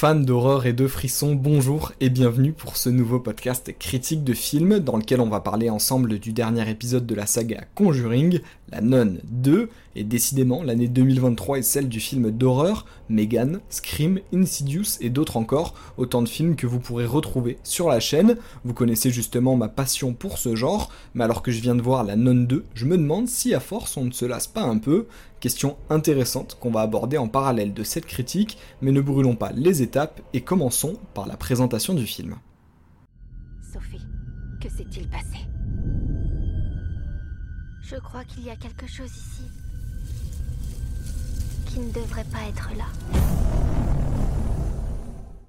Fans d'horreur et de frissons, bonjour et bienvenue pour ce nouveau podcast critique de film dans lequel on va parler ensemble du dernier épisode de la saga Conjuring, La Nonne 2, et décidément l'année 2023 est celle du film d'horreur, Megan, Scream, Insidious et d'autres encore, autant de films que vous pourrez retrouver sur la chaîne. Vous connaissez justement ma passion pour ce genre, mais alors que je viens de voir La Nonne 2, je me demande si à force on ne se lasse pas un peu. Question intéressante qu'on va aborder en parallèle de cette critique, mais ne brûlons pas les étapes et commençons par la présentation du film. Sophie, que s'est-il passé? Je crois qu'il y a quelque chose ici qui ne devrait pas être là.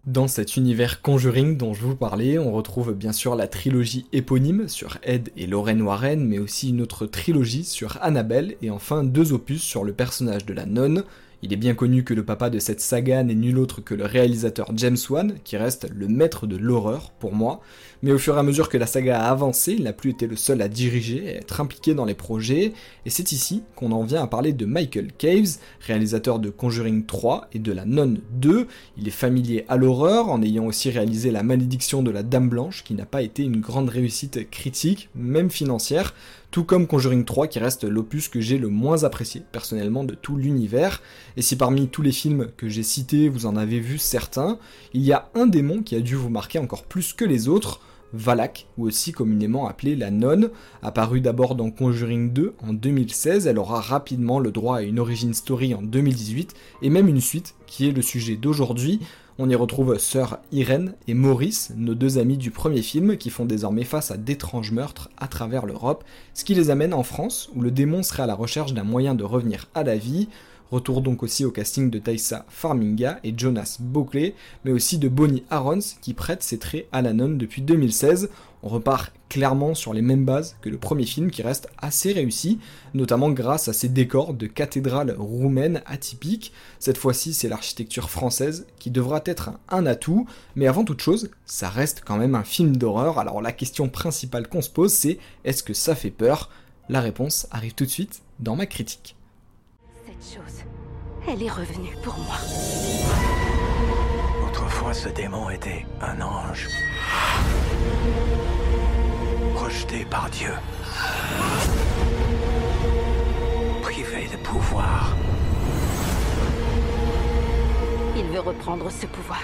Dans cet univers Conjuring dont je vous parlais, on retrouve bien sûr la trilogie éponyme sur Ed et Lorraine Warren, mais aussi une autre trilogie sur Annabelle, et enfin deux opus sur le personnage de la nonne, il est bien connu que le papa de cette saga n'est nul autre que le réalisateur James Wan, qui reste le maître de l'horreur pour moi, mais au fur et à mesure que la saga a avancé, il n'a plus été le seul à diriger et être impliqué dans les projets, et c'est ici qu'on en vient à parler de Michael Caves, réalisateur de Conjuring 3 et de La Nonne 2. Il est familier à l'horreur, en ayant aussi réalisé La Malédiction de la Dame Blanche, qui n'a pas été une grande réussite critique, même financière, tout comme Conjuring 3 qui reste l'opus que j'ai le moins apprécié personnellement de tout l'univers. Et si parmi tous les films que j'ai cités vous en avez vu certains, il y a un démon qui a dû vous marquer encore plus que les autres, Valak, ou aussi communément appelée la nonne, apparue d'abord dans Conjuring 2 en 2016, elle aura rapidement le droit à une origin story en 2018, et même une suite, qui est le sujet d'aujourd'hui, on y retrouve sœur Irène et Maurice, nos deux amis du premier film, qui font désormais face à d'étranges meurtres à travers l'Europe, ce qui les amène en France, où le démon serait à la recherche d'un moyen de revenir à la vie. Retour donc aussi au casting de Taissa Farminga et Jonas Bockley, mais aussi de Bonnie Arons qui prête ses traits à la nonne depuis 2016. On repart clairement sur les mêmes bases que le premier film qui reste assez réussi, notamment grâce à ses décors de cathédrale roumaine atypiques. Cette fois-ci, c'est l'architecture française qui devra être un, atout, mais avant toute chose, ça reste quand même un film d'horreur. Alors la question principale qu'on se pose, c'est est-ce que ça fait peur? La réponse arrive tout de suite dans ma critique. Chose, elle est revenue pour moi. Autrefois, ce démon était un ange. Rejeté par Dieu. Privé de pouvoir. Il veut reprendre ce pouvoir.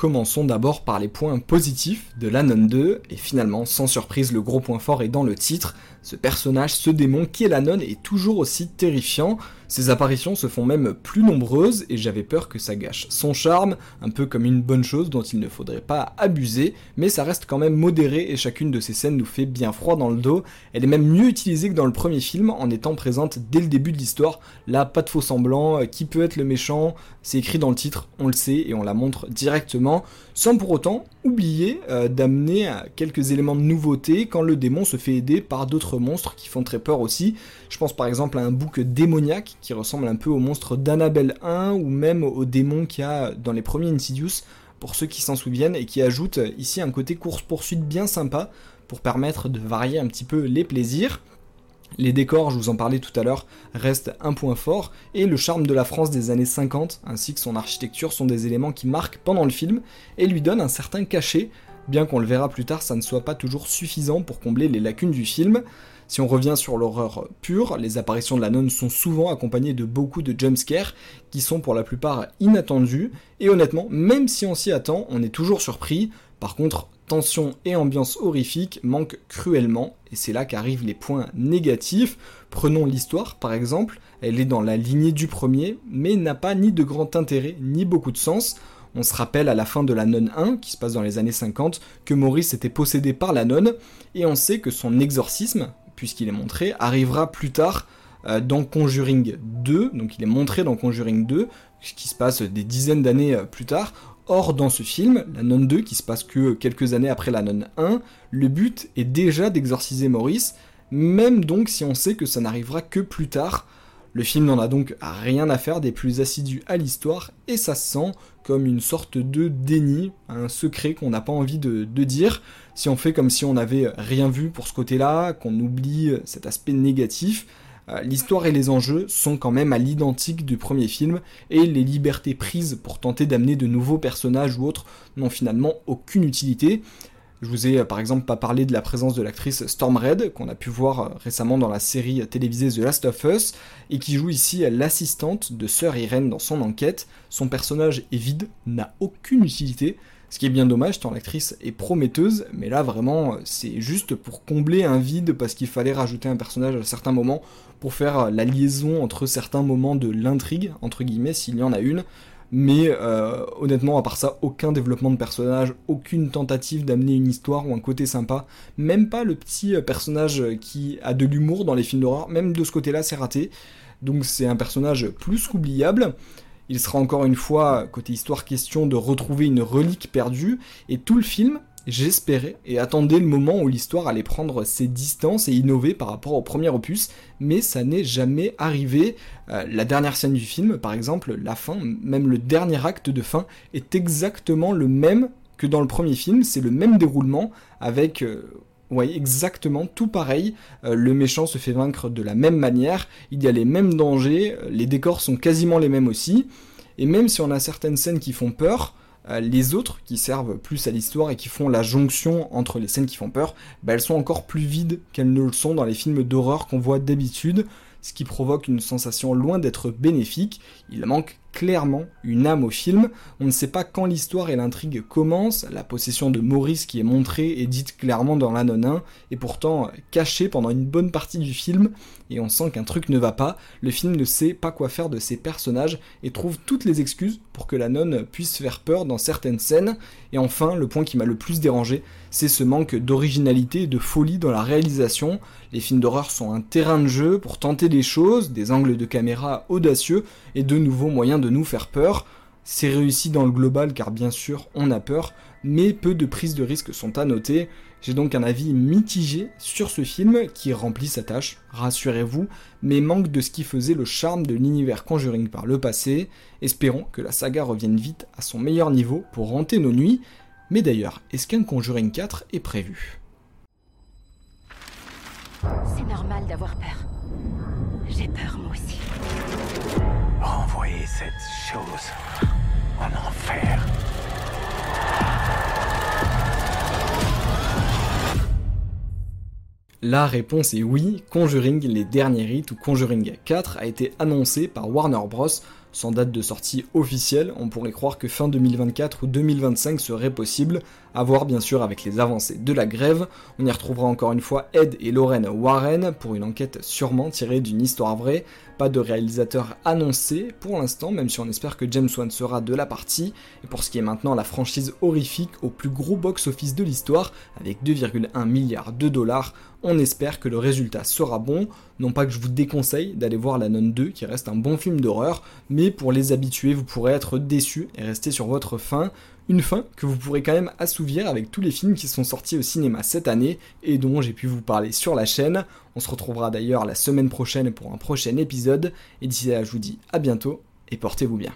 Commençons d'abord par les points positifs de l'Anon 2, et finalement, sans surprise, le gros point fort est dans le titre. Ce personnage, ce démon qui est l'Anon, est toujours aussi terrifiant. Ses apparitions se font même plus nombreuses et j'avais peur que ça gâche son charme, un peu comme une bonne chose dont il ne faudrait pas abuser, mais ça reste quand même modéré et chacune de ces scènes nous fait bien froid dans le dos. Elle est même mieux utilisée que dans le premier film en étant présente dès le début de l'histoire. Là, pas de faux semblant, euh, qui peut être le méchant, c'est écrit dans le titre, on le sait et on la montre directement, sans pour autant oublier euh, d'amener quelques éléments de nouveauté quand le démon se fait aider par d'autres monstres qui font très peur aussi. Je pense par exemple à un bouc démoniaque qui ressemble un peu au monstre d'Annabelle 1 ou même au démon qu'il y a dans les premiers Insidious pour ceux qui s'en souviennent et qui ajoute ici un côté course-poursuite bien sympa pour permettre de varier un petit peu les plaisirs. Les décors, je vous en parlais tout à l'heure, restent un point fort, et le charme de la France des années 50 ainsi que son architecture sont des éléments qui marquent pendant le film et lui donnent un certain cachet, bien qu'on le verra plus tard, ça ne soit pas toujours suffisant pour combler les lacunes du film. Si on revient sur l'horreur pure, les apparitions de la nonne sont souvent accompagnées de beaucoup de jumpscares qui sont pour la plupart inattendus, et honnêtement, même si on s'y attend, on est toujours surpris. Par contre, tension et ambiance horrifique manquent cruellement, et c'est là qu'arrivent les points négatifs. Prenons l'histoire par exemple, elle est dans la lignée du premier, mais n'a pas ni de grand intérêt, ni beaucoup de sens. On se rappelle à la fin de la nonne 1, qui se passe dans les années 50, que Maurice était possédé par la nonne, et on sait que son exorcisme, puisqu'il est montré, arrivera plus tard euh, dans Conjuring 2, donc il est montré dans Conjuring 2, ce qui se passe des dizaines d'années euh, plus tard. Or, dans ce film, la nonne 2, qui se passe que quelques années après la nonne 1, le but est déjà d'exorciser Maurice, même donc si on sait que ça n'arrivera que plus tard. Le film n'en a donc rien à faire des plus assidus à l'histoire, et ça se sent comme une sorte de déni, un secret qu'on n'a pas envie de, dire. Si on fait comme si on n'avait rien vu pour ce côté-là, qu'on oublie cet aspect négatif, euh, l'histoire et les enjeux sont quand même à l'identique du premier film, et les libertés prises pour tenter d'amener de nouveaux personnages ou autres n'ont finalement aucune utilité. Je vous ai euh, par exemple pas parlé de la présence de l'actrice Storm Red, qu'on a pu voir euh, récemment dans la série télévisée The Last of Us, et qui joue ici l'assistante de Sœur Irene dans son enquête. Son personnage est vide, n'a aucune utilité, ce qui est bien dommage tant l'actrice est prometteuse, mais là vraiment c'est juste pour combler un vide parce qu'il fallait rajouter un personnage à certains moments pour faire la liaison entre certains moments de l'intrigue, entre guillemets, s'il y en a une. Mais euh, honnêtement, à part ça, aucun développement de personnage, aucune tentative d'amener une histoire ou un côté sympa, même pas le petit euh, personnage qui a de l'humour dans les films d'horreur, même de ce côté-là, c'est raté. Donc c'est un personnage plus qu'oubliable. Il sera encore une fois, côté histoire, question de retrouver une relique perdue, et tout le film J'espérais et attendais le moment où l'histoire allait prendre ses distances et innover par rapport au premier opus, mais ça n'est jamais arrivé. Euh, la dernière scène du film, par exemple, la fin, même le dernier acte de fin, est exactement le même que dans le premier film, c'est le même déroulement avec... Euh, exactement tout pareil. Euh, le méchant se fait vaincre de la même manière, il y a les mêmes dangers, les décors sont quasiment les mêmes aussi. Et même si on a certaines scènes qui font peur, les autres, qui servent plus à l'histoire et qui font la jonction entre les scènes qui font peur, bah, elles sont encore plus vides qu'elles ne le sont dans les films d'horreur qu'on voit d'habitude, ce qui provoque une sensation loin d'être bénéfique. Il manque clairement une âme au film. On ne sait pas quand l'histoire et l'intrigue commencent. La possession de Maurice qui est montrée et dite clairement dans l'anonin est pourtant cachée pendant une bonne partie du film et on sent qu'un truc ne va pas. Le film ne sait pas quoi faire de ses personnages et trouve toutes les excuses pour que la nonne puisse faire peur dans certaines scènes. Et enfin, le point qui m'a le plus dérangé, c'est ce manque d'originalité et de folie dans la réalisation. Les films d'horreur sont un terrain de jeu pour tenter des choses, des angles de caméra audacieux et de nouveaux moyens de nous faire peur. C'est réussi dans le global car bien sûr on a peur, mais peu de prises de risque sont à noter. J'ai donc un avis mitigé sur ce film qui remplit sa tâche, rassurez-vous, mais manque de ce qui faisait le charme de l'univers Conjuring par le passé. Espérons que la saga revienne vite à son meilleur niveau pour hanter nos nuits. Mais d'ailleurs, est-ce qu'un Conjuring 4 est prévu? C'est normal d'avoir peur. J'ai peur moi aussi. Renvoyer cette chose en enfer. La réponse est oui, Conjuring les derniers rites ou Conjuring 4 a été annoncé par Warner Bros sans date de sortie officielle, on pourrait croire que fin 2024 ou 2025 serait possible, à voir bien sûr avec les avancées de la grève. On y retrouvera encore une fois Ed et Lorraine Warren pour une enquête sûrement tirée d'une histoire vraie. Pas de réalisateur annoncé pour l'instant, même si on espère que James Wan sera de la partie. Et pour ce qui est maintenant la franchise horrifique au plus gros box-office de l'histoire, avec 2,1 milliards de dollars, on espère que le résultat sera bon. Non pas que je vous déconseille d'aller voir La Nonne 2, qui reste un bon film d'horreur, mais pour les habitués, vous pourrez être déçus et rester sur votre fin. Une fin que vous pourrez quand même assouvir avec tous les films qui sont sortis au cinéma cette année et dont j'ai pu vous parler sur la chaîne. On se retrouvera d'ailleurs la semaine prochaine pour un prochain épisode. Et d'ici là, je vous dis à bientôt et portez-vous bien.